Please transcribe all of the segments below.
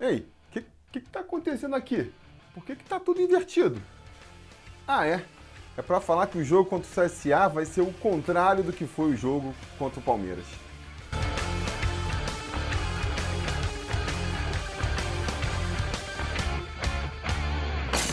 Ei, o que, que, que tá acontecendo aqui? Por que, que tá tudo invertido? Ah, é. É para falar que o jogo contra o CSA vai ser o contrário do que foi o jogo contra o Palmeiras.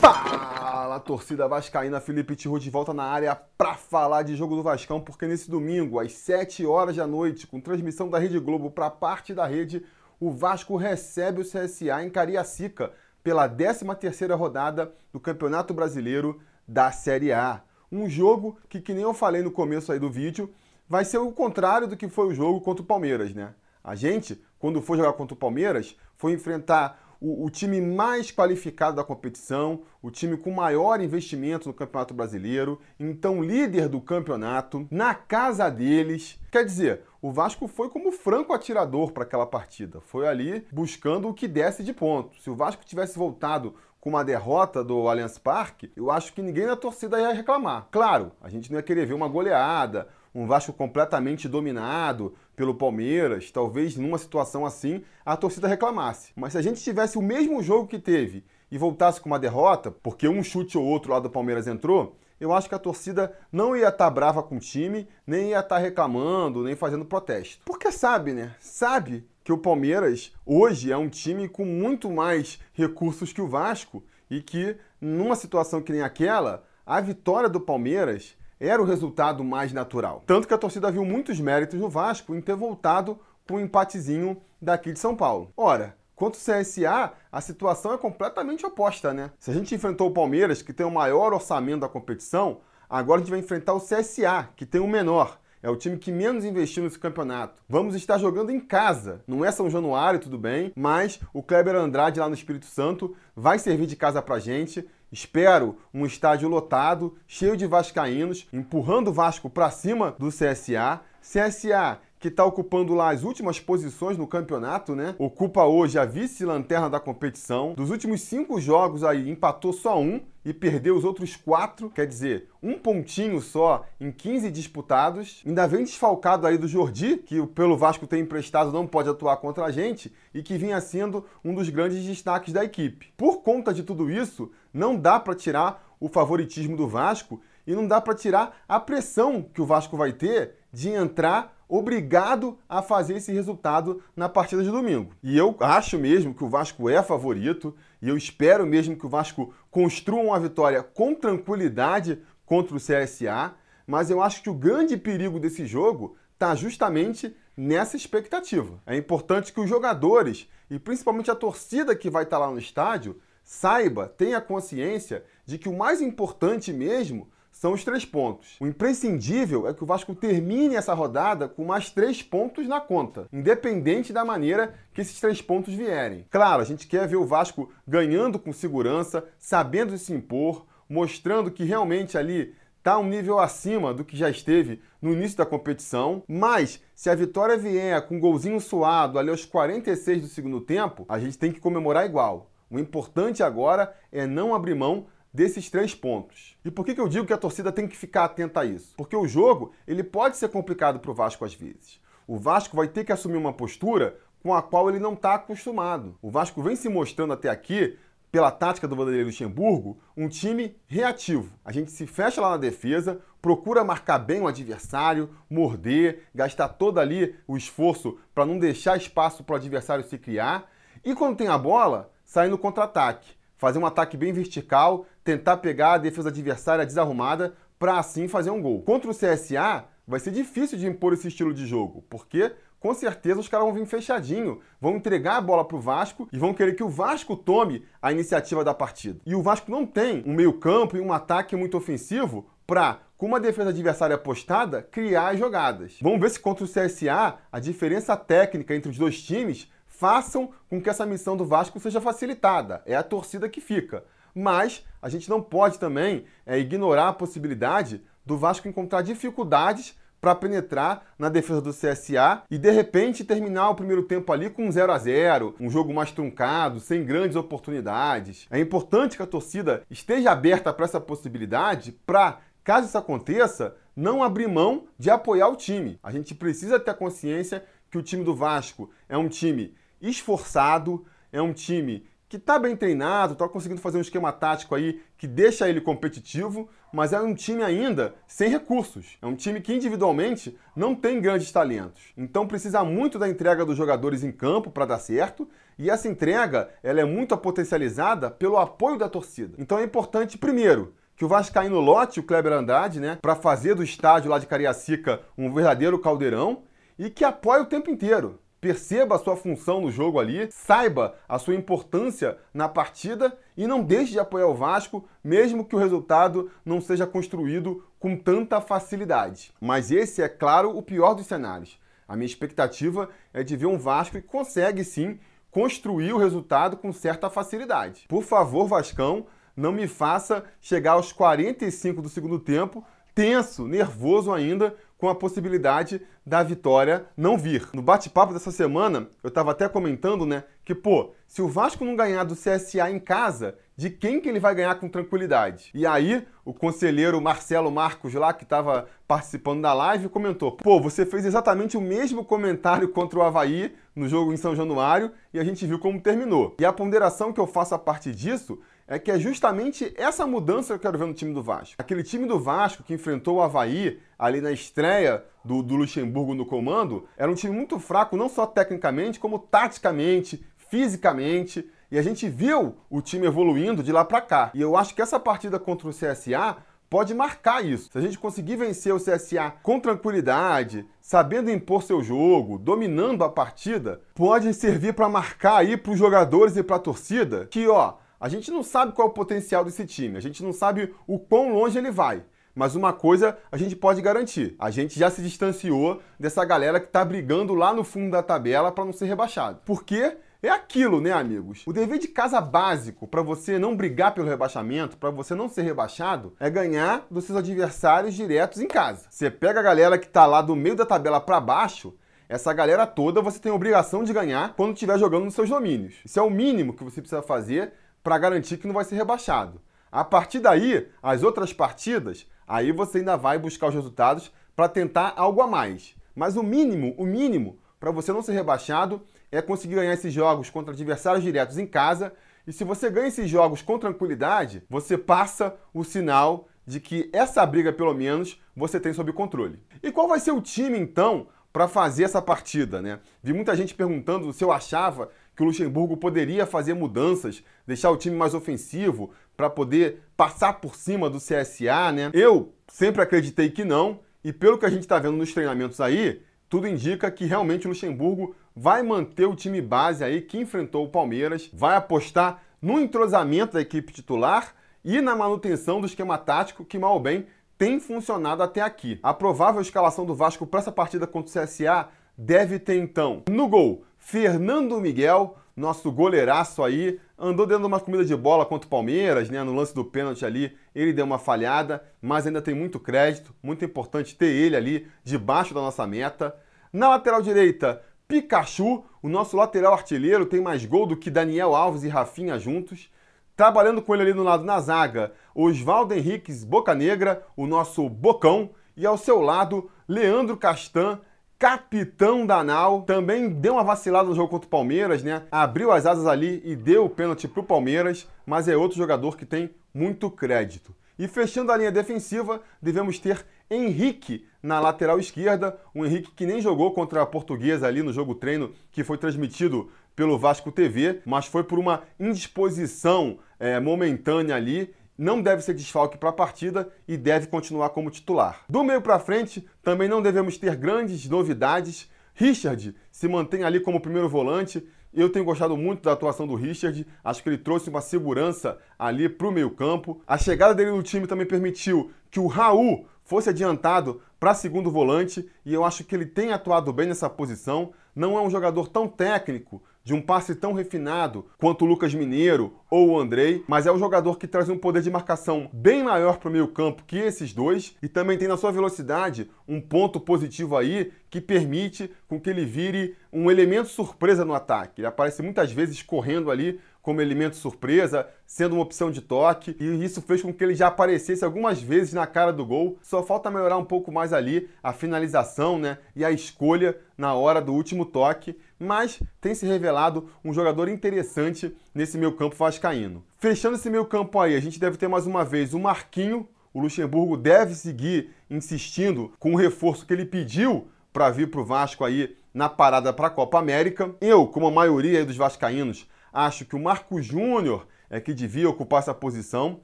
Fala, torcida vascaína, Felipe Tiru de volta na área para falar de jogo do Vascão, porque nesse domingo, às 7 horas da noite, com transmissão da Rede Globo para parte da rede, o Vasco recebe o CSA em Cariacica pela 13ª rodada do Campeonato Brasileiro da Série A. Um jogo que, que nem eu falei no começo aí do vídeo, vai ser o contrário do que foi o jogo contra o Palmeiras, né? A gente, quando for jogar contra o Palmeiras, foi enfrentar o, o, time mais qualificado da competição, o time com maior investimento no Campeonato Brasileiro, então líder do campeonato, na casa deles. Quer dizer, o Vasco foi como franco atirador para aquela partida. Foi ali buscando o que desse de ponto. Se o Vasco tivesse voltado com uma derrota do Allianz Parque, eu acho que ninguém na torcida ia reclamar. Claro, a gente não ia querer ver uma goleada, um Vasco completamente dominado pelo Palmeiras, talvez numa situação assim a torcida reclamasse. Mas se a gente tivesse o mesmo jogo que teve e voltasse com uma derrota, porque um chute ou outro lá do Palmeiras entrou, eu acho que a torcida não ia estar tá brava com o time, nem ia estar tá reclamando, nem fazendo protesto. Porque sabe, né? Sabe que o Palmeiras hoje é um time com muito mais recursos que o Vasco e que, numa situação que nem aquela, a vitória do Palmeiras era o resultado mais natural. Tanto que a torcida viu muitos méritos no Vasco em ter voltado para um empatezinho daqui de São Paulo. Ora, Quanto o CSA, a situação é completamente oposta, né? Se a gente enfrentou o Palmeiras, que tem o maior orçamento da competição, agora a gente vai enfrentar o CSA, que tem o menor. É o time que menos investiu nesse campeonato. Vamos estar jogando em casa. Não é São Januário, tudo bem, mas o Kleber Andrade lá no Espírito Santo vai servir de casa pra gente. Espero um estádio lotado, cheio de vascaínos, empurrando o Vasco para cima do CSA. CSA que está ocupando lá as últimas posições no campeonato, né? Ocupa hoje a vice-lanterna da competição. Dos últimos cinco jogos aí, empatou só um e perdeu os outros quatro, quer dizer, um pontinho só em 15 disputados. Ainda vem desfalcado aí do Jordi, que pelo Vasco tem emprestado não pode atuar contra a gente e que vinha sendo um dos grandes destaques da equipe. Por conta de tudo isso, não dá para tirar o favoritismo do Vasco e não dá para tirar a pressão que o Vasco vai ter de entrar obrigado a fazer esse resultado na partida de domingo. E eu acho mesmo que o Vasco é favorito e eu espero mesmo que o Vasco construa uma vitória com tranquilidade contra o CSA, mas eu acho que o grande perigo desse jogo está justamente nessa expectativa. É importante que os jogadores e principalmente a torcida que vai estar lá no estádio saiba, tenha consciência de que o mais importante mesmo são os três pontos. O imprescindível é que o Vasco termine essa rodada com mais três pontos na conta, independente da maneira que esses três pontos vierem. Claro, a gente quer ver o Vasco ganhando com segurança, sabendo se impor, mostrando que realmente ali está um nível acima do que já esteve no início da competição, mas se a vitória vier com um golzinho suado ali aos 46 do segundo tempo, a gente tem que comemorar igual. O importante agora é não abrir mão desses três pontos. E por que, que eu digo que a torcida tem que ficar atenta a isso? Porque o jogo ele pode ser complicado para o Vasco às vezes. O Vasco vai ter que assumir uma postura com a qual ele não está acostumado. O Vasco vem se mostrando até aqui, pela tática do Vanderlei Luxemburgo, um time reativo. A gente se fecha lá na defesa, procura marcar bem o adversário, morder, gastar todo ali o esforço para não deixar espaço para o adversário se criar. E quando tem a bola, sai no contra-ataque fazer um ataque bem vertical, tentar pegar a defesa adversária desarrumada para assim fazer um gol. Contra o CSA, vai ser difícil de impor esse estilo de jogo, porque com certeza os caras vão vir fechadinho, vão entregar a bola para o Vasco e vão querer que o Vasco tome a iniciativa da partida. E o Vasco não tem um meio-campo e um ataque muito ofensivo para, com uma defesa adversária apostada, criar as jogadas. Vamos ver se contra o CSA a diferença técnica entre os dois times façam com que essa missão do Vasco seja facilitada. É a torcida que fica. Mas a gente não pode também é, ignorar a possibilidade do Vasco encontrar dificuldades para penetrar na defesa do CSA e de repente terminar o primeiro tempo ali com 0 a 0, um jogo mais truncado, sem grandes oportunidades. É importante que a torcida esteja aberta para essa possibilidade para, caso isso aconteça, não abrir mão de apoiar o time. A gente precisa ter a consciência que o time do Vasco é um time esforçado, é um time que está bem treinado, está conseguindo fazer um esquema tático aí que deixa ele competitivo, mas é um time ainda sem recursos. É um time que individualmente não tem grandes talentos. Então precisa muito da entrega dos jogadores em campo para dar certo, e essa entrega ela é muito potencializada pelo apoio da torcida. Então é importante, primeiro, que o Vascaíno lote o Kleber Andrade, né, para fazer do estádio lá de Cariacica um verdadeiro caldeirão e que apoie o tempo inteiro perceba a sua função no jogo ali, saiba a sua importância na partida e não deixe de apoiar o Vasco, mesmo que o resultado não seja construído com tanta facilidade. Mas esse é, claro, o pior dos cenários. A minha expectativa é de ver um Vasco que consegue sim construir o resultado com certa facilidade. Por favor, Vascão, não me faça chegar aos 45 do segundo tempo tenso, nervoso ainda, com a possibilidade da vitória não vir. No bate-papo dessa semana, eu estava até comentando, né, que pô, se o Vasco não ganhar do CSA em casa, de quem que ele vai ganhar com tranquilidade? E aí, o conselheiro Marcelo Marcos lá, que estava participando da live, comentou: pô, você fez exatamente o mesmo comentário contra o Havaí no jogo em São Januário e a gente viu como terminou. E a ponderação que eu faço a partir disso é que é justamente essa mudança que eu quero ver no time do Vasco. Aquele time do Vasco que enfrentou o Havaí ali na estreia do, do Luxemburgo no comando, era um time muito fraco, não só tecnicamente, como taticamente, fisicamente. E a gente viu o time evoluindo de lá para cá. E eu acho que essa partida contra o CSA pode marcar isso. Se a gente conseguir vencer o CSA com tranquilidade, sabendo impor seu jogo, dominando a partida, pode servir para marcar aí para os jogadores e para a torcida que, ó, a gente não sabe qual é o potencial desse time, a gente não sabe o quão longe ele vai. Mas uma coisa a gente pode garantir: a gente já se distanciou dessa galera que está brigando lá no fundo da tabela para não ser rebaixado. Porque é aquilo, né, amigos? O dever de casa básico para você não brigar pelo rebaixamento, para você não ser rebaixado, é ganhar dos seus adversários diretos em casa. Você pega a galera que está lá do meio da tabela para baixo, essa galera toda você tem obrigação de ganhar quando estiver jogando nos seus domínios. Isso é o mínimo que você precisa fazer para garantir que não vai ser rebaixado. A partir daí, as outras partidas, aí você ainda vai buscar os resultados para tentar algo a mais. Mas o mínimo, o mínimo para você não ser rebaixado é conseguir ganhar esses jogos contra adversários diretos em casa. E se você ganha esses jogos com tranquilidade, você passa o sinal de que essa briga, pelo menos, você tem sob controle. E qual vai ser o time, então, para fazer essa partida, né? Vi muita gente perguntando se eu achava que o Luxemburgo poderia fazer mudanças, deixar o time mais ofensivo para poder passar por cima do CSA, né? Eu sempre acreditei que não, e pelo que a gente está vendo nos treinamentos aí, tudo indica que realmente o Luxemburgo vai manter o time base aí que enfrentou o Palmeiras, vai apostar no entrosamento da equipe titular e na manutenção do esquema tático que mal ou bem tem funcionado até aqui. A provável escalação do Vasco para essa partida contra o CSA deve ter então no gol Fernando Miguel, nosso goleiraço aí, andou dando uma comida de bola contra o Palmeiras, né? No lance do pênalti ali, ele deu uma falhada, mas ainda tem muito crédito, muito importante ter ele ali debaixo da nossa meta. Na lateral direita, Pikachu, o nosso lateral artilheiro, tem mais gol do que Daniel Alves e Rafinha juntos. Trabalhando com ele ali no lado na zaga, Oswaldo Henriques Boca Negra, o nosso Bocão. E ao seu lado, Leandro Castan, capitão da Nau, também deu uma vacilada no jogo contra o Palmeiras, né? Abriu as asas ali e deu o pênalti pro Palmeiras, mas é outro jogador que tem muito crédito. E fechando a linha defensiva, devemos ter Henrique na lateral esquerda, um Henrique que nem jogou contra a Portuguesa ali no jogo treino que foi transmitido pelo Vasco TV, mas foi por uma indisposição é, momentânea ali não deve ser desfalque para a partida e deve continuar como titular. Do meio para frente, também não devemos ter grandes novidades. Richard se mantém ali como primeiro volante. Eu tenho gostado muito da atuação do Richard, acho que ele trouxe uma segurança ali para o meio-campo. A chegada dele no time também permitiu que o Raul fosse adiantado para segundo volante e eu acho que ele tem atuado bem nessa posição. Não é um jogador tão técnico, de um passe tão refinado quanto o Lucas Mineiro ou o Andrei, mas é um jogador que traz um poder de marcação bem maior para o meio-campo que esses dois e também tem na sua velocidade um ponto positivo aí que permite com que ele vire um elemento surpresa no ataque. Ele aparece muitas vezes correndo ali como elemento surpresa, sendo uma opção de toque, e isso fez com que ele já aparecesse algumas vezes na cara do gol. Só falta melhorar um pouco mais ali a finalização, né, e a escolha na hora do último toque, mas tem se revelado um jogador interessante nesse meio campo vascaíno. Fechando esse meio campo aí, a gente deve ter mais uma vez o Marquinho, o Luxemburgo deve seguir insistindo com o reforço que ele pediu para vir para o Vasco aí na parada para a Copa América. Eu, como a maioria dos vascaínos, Acho que o Marco Júnior é que devia ocupar essa posição,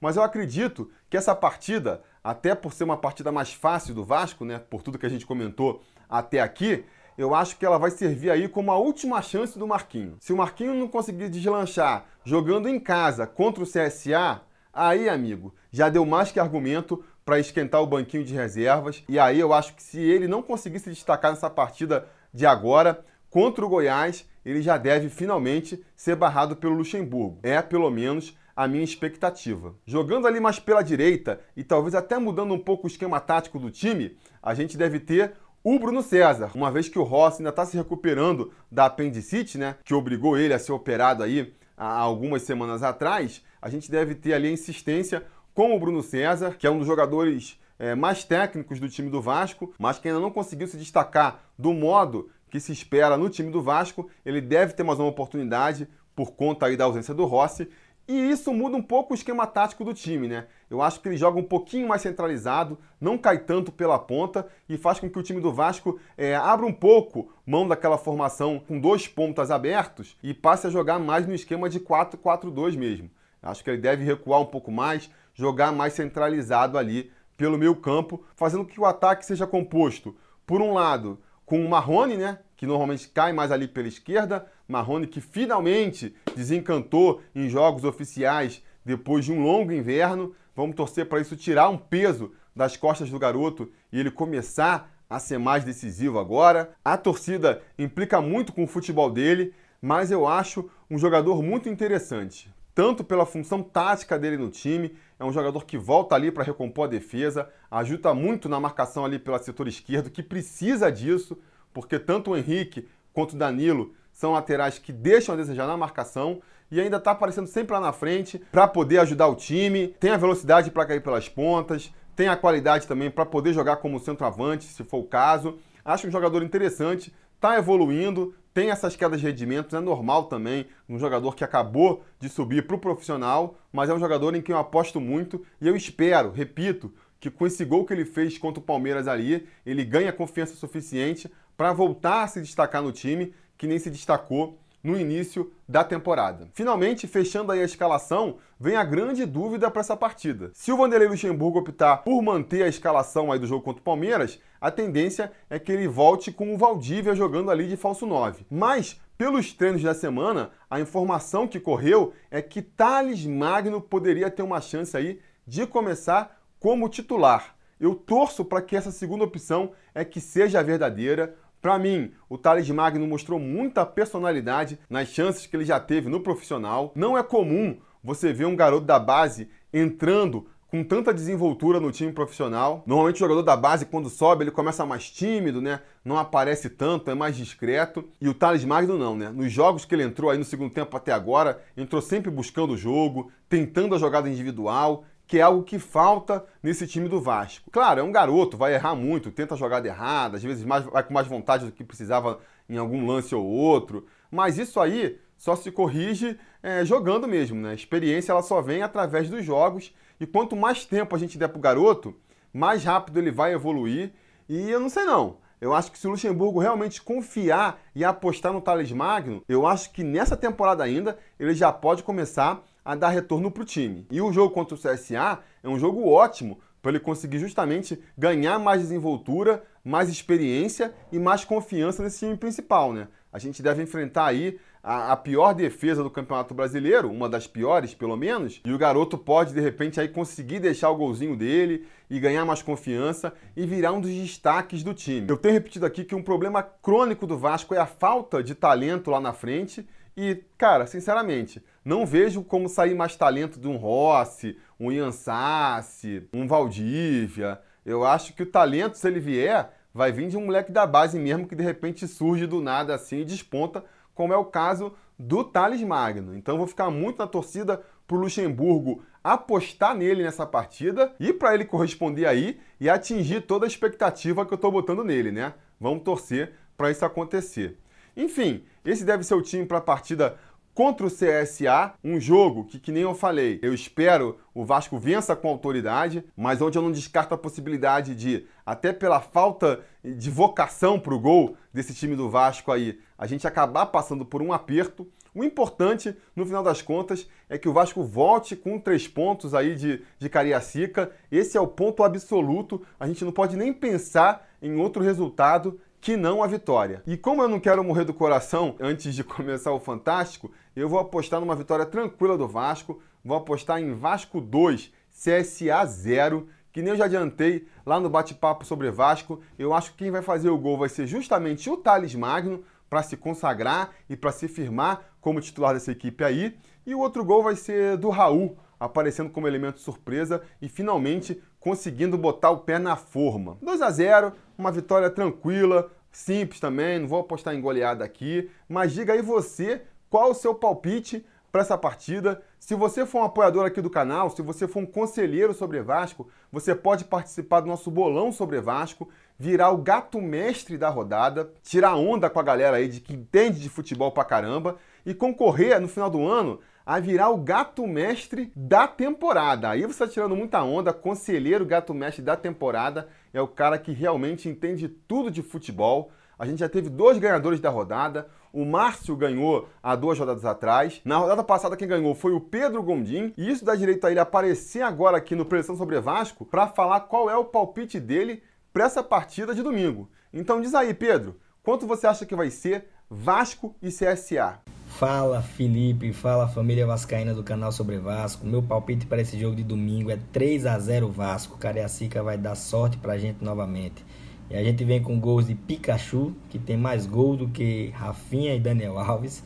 mas eu acredito que essa partida, até por ser uma partida mais fácil do Vasco, né, por tudo que a gente comentou até aqui, eu acho que ela vai servir aí como a última chance do Marquinho. Se o Marquinho não conseguir deslanchar jogando em casa contra o CSA, aí, amigo, já deu mais que argumento para esquentar o banquinho de reservas. E aí eu acho que se ele não conseguir se destacar nessa partida de agora contra o Goiás, ele já deve finalmente ser barrado pelo Luxemburgo. É, pelo menos, a minha expectativa. Jogando ali mais pela direita e talvez até mudando um pouco o esquema tático do time, a gente deve ter o Bruno César, uma vez que o Rossi ainda está se recuperando da apendicite, né, que obrigou ele a ser operado aí há algumas semanas atrás, a gente deve ter ali a insistência com o Bruno César, que é um dos jogadores é, mais técnicos do time do Vasco, mas que ainda não conseguiu se destacar do modo que se espera no time do Vasco. Ele deve ter mais uma oportunidade por conta aí da ausência do Rossi. E isso muda um pouco o esquema tático do time, né? Eu acho que ele joga um pouquinho mais centralizado, não cai tanto pela ponta e faz com que o time do Vasco é, abra um pouco mão daquela formação com dois pontas abertos e passe a jogar mais no esquema de 4-4-2 mesmo. Acho que ele deve recuar um pouco mais, jogar mais centralizado ali pelo meio campo, fazendo que o ataque seja composto, por um lado, com o Marrone, né? Que normalmente cai mais ali pela esquerda. Marrone que finalmente desencantou em jogos oficiais depois de um longo inverno. Vamos torcer para isso tirar um peso das costas do garoto e ele começar a ser mais decisivo agora. A torcida implica muito com o futebol dele, mas eu acho um jogador muito interessante. Tanto pela função tática dele no time, é um jogador que volta ali para recompor a defesa, ajuda muito na marcação ali pelo setor esquerdo, que precisa disso, porque tanto o Henrique quanto o Danilo são laterais que deixam a desejar na marcação e ainda está aparecendo sempre lá na frente para poder ajudar o time. Tem a velocidade para cair pelas pontas, tem a qualidade também para poder jogar como centroavante, se for o caso. Acho um jogador interessante, está evoluindo, tem essas quedas de rendimentos, é normal também, um jogador que acabou de subir para o profissional, mas é um jogador em quem eu aposto muito e eu espero, repito, que com esse gol que ele fez contra o Palmeiras ali, ele ganha confiança suficiente para voltar a se destacar no time, que nem se destacou no início da temporada. Finalmente, fechando aí a escalação, vem a grande dúvida para essa partida. Se o Vanderlei Luxemburgo optar por manter a escalação aí do jogo contra o Palmeiras, a tendência é que ele volte com o Valdívia jogando ali de falso 9. Mas pelos treinos da semana, a informação que correu é que Thales Magno poderia ter uma chance aí de começar como titular. Eu torço para que essa segunda opção é que seja a verdadeira. Para mim, o Thales Magno mostrou muita personalidade nas chances que ele já teve no profissional. Não é comum você ver um garoto da base entrando com tanta desenvoltura no time profissional. Normalmente o jogador da base, quando sobe, ele começa mais tímido, né? Não aparece tanto, é mais discreto. E o Thales Magno não, né? Nos jogos que ele entrou aí no segundo tempo até agora, entrou sempre buscando o jogo, tentando a jogada individual, que é algo que falta nesse time do Vasco. Claro, é um garoto, vai errar muito, tenta jogada errada, às vezes mais, vai com mais vontade do que precisava em algum lance ou outro, mas isso aí só se corrige é, jogando mesmo, né? A experiência ela só vem através dos jogos e quanto mais tempo a gente der pro garoto, mais rápido ele vai evoluir e eu não sei não. Eu acho que se o Luxemburgo realmente confiar e apostar no Thales Magno, eu acho que nessa temporada ainda ele já pode começar a dar retorno para o time. E o jogo contra o CSA é um jogo ótimo para ele conseguir justamente ganhar mais desenvoltura, mais experiência e mais confiança nesse time principal, né? A gente deve enfrentar aí a, a, pior defesa do Campeonato Brasileiro, uma das piores, pelo menos, e o garoto pode, de repente, aí conseguir deixar o golzinho dele e ganhar mais confiança e virar um dos destaques do time. Eu tenho repetido aqui que um problema crônico do Vasco é a falta de talento lá na frente e, cara, sinceramente, não vejo como sair mais talento de um Rossi, um Ian Sassi, um Valdívia. Eu acho que o talento, se ele vier, vai vir de um moleque da base mesmo que de repente surge do nada assim e desponta, como é o caso do Thales Magno. Então vou ficar muito na torcida para o Luxemburgo apostar nele nessa partida e para ele corresponder aí e atingir toda a expectativa que eu estou botando nele, né? Vamos torcer para isso acontecer. Enfim, esse deve ser o time para a partida contra o CSA, um jogo que, que nem eu falei, eu espero o Vasco vença com autoridade, mas onde eu não descarto a possibilidade de, até pela falta de vocação para o gol desse time do Vasco aí, a gente acabar passando por um aperto. O importante, no final das contas, é que o Vasco volte com três pontos aí de, de Cariacica. Esse é o ponto absoluto. A gente não pode nem pensar em outro resultado que não a vitória. E como eu não quero morrer do coração antes de começar o Fantástico, eu vou apostar numa vitória tranquila do Vasco, vou apostar em Vasco 2, CSA 0, que nem eu já adiantei lá no bate-papo sobre Vasco, eu acho que quem vai fazer o gol vai ser justamente o Thales Magno, para se consagrar e para se firmar como titular dessa equipe aí. E o outro gol vai ser do Raul, aparecendo como elemento surpresa e finalmente conseguindo botar o pé na forma. 2 a 0, uma vitória tranquila, simples também, não vou apostar em goleada aqui, mas diga aí você qual o seu palpite para essa partida. Se você for um apoiador aqui do canal, se você for um conselheiro sobre Vasco, você pode participar do nosso bolão sobre Vasco, virar o gato mestre da rodada, tirar onda com a galera aí de que entende de futebol pra caramba e concorrer no final do ano a virar o gato mestre da temporada. Aí você está tirando muita onda, conselheiro gato mestre da temporada é o cara que realmente entende tudo de futebol. A gente já teve dois ganhadores da rodada. O Márcio ganhou há duas rodadas atrás. Na rodada passada, quem ganhou foi o Pedro Gondim. E isso dá direito a ele aparecer agora aqui no Preleção sobre Vasco para falar qual é o palpite dele para essa partida de domingo. Então diz aí, Pedro, quanto você acha que vai ser Vasco e CSA? Fala Felipe, fala família vascaína do canal sobre Vasco. Meu palpite para esse jogo de domingo é 3 a 0 Vasco. Cariacica vai dar sorte pra gente novamente. E a gente vem com gols de Pikachu, que tem mais gols do que Rafinha e Daniel Alves.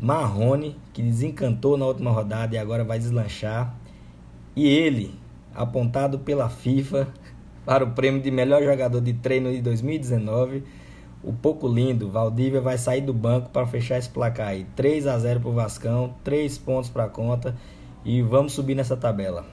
Marrone, que desencantou na última rodada e agora vai deslanchar. E ele, apontado pela FIFA para o prêmio de melhor jogador de treino de 2019 o pouco lindo, Valdívia vai sair do banco para fechar esse placar aí. 3 a 0 para o Vascão, 3 pontos para a conta e vamos subir nessa tabela.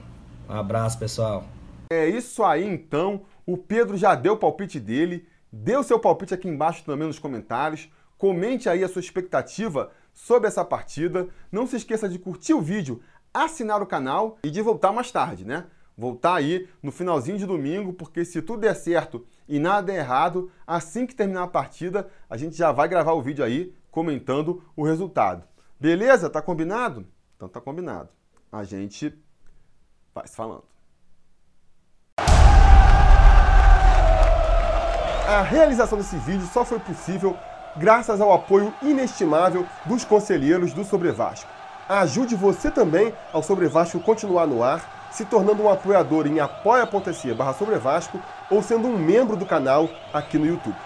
Um abraço, pessoal. É isso aí então. O Pedro já deu o palpite dele. Dê seu palpite aqui embaixo também nos comentários. Comente aí a sua expectativa sobre essa partida. Não se esqueça de curtir o vídeo, assinar o canal e de voltar mais tarde, né? voltar aí no finalzinho de domingo, porque se tudo der certo e nada der errado, assim que terminar a partida, a gente já vai gravar o vídeo aí comentando o resultado. Beleza? Tá combinado? Então tá combinado. A gente vai se falando. A realização desse vídeo só foi possível graças ao apoio inestimável dos conselheiros do Sobre Vasco. Ajude você também ao Sobre Vasco continuar no ar se tornando um apoiador em apoia.se barra ou sendo um membro do canal aqui no YouTube.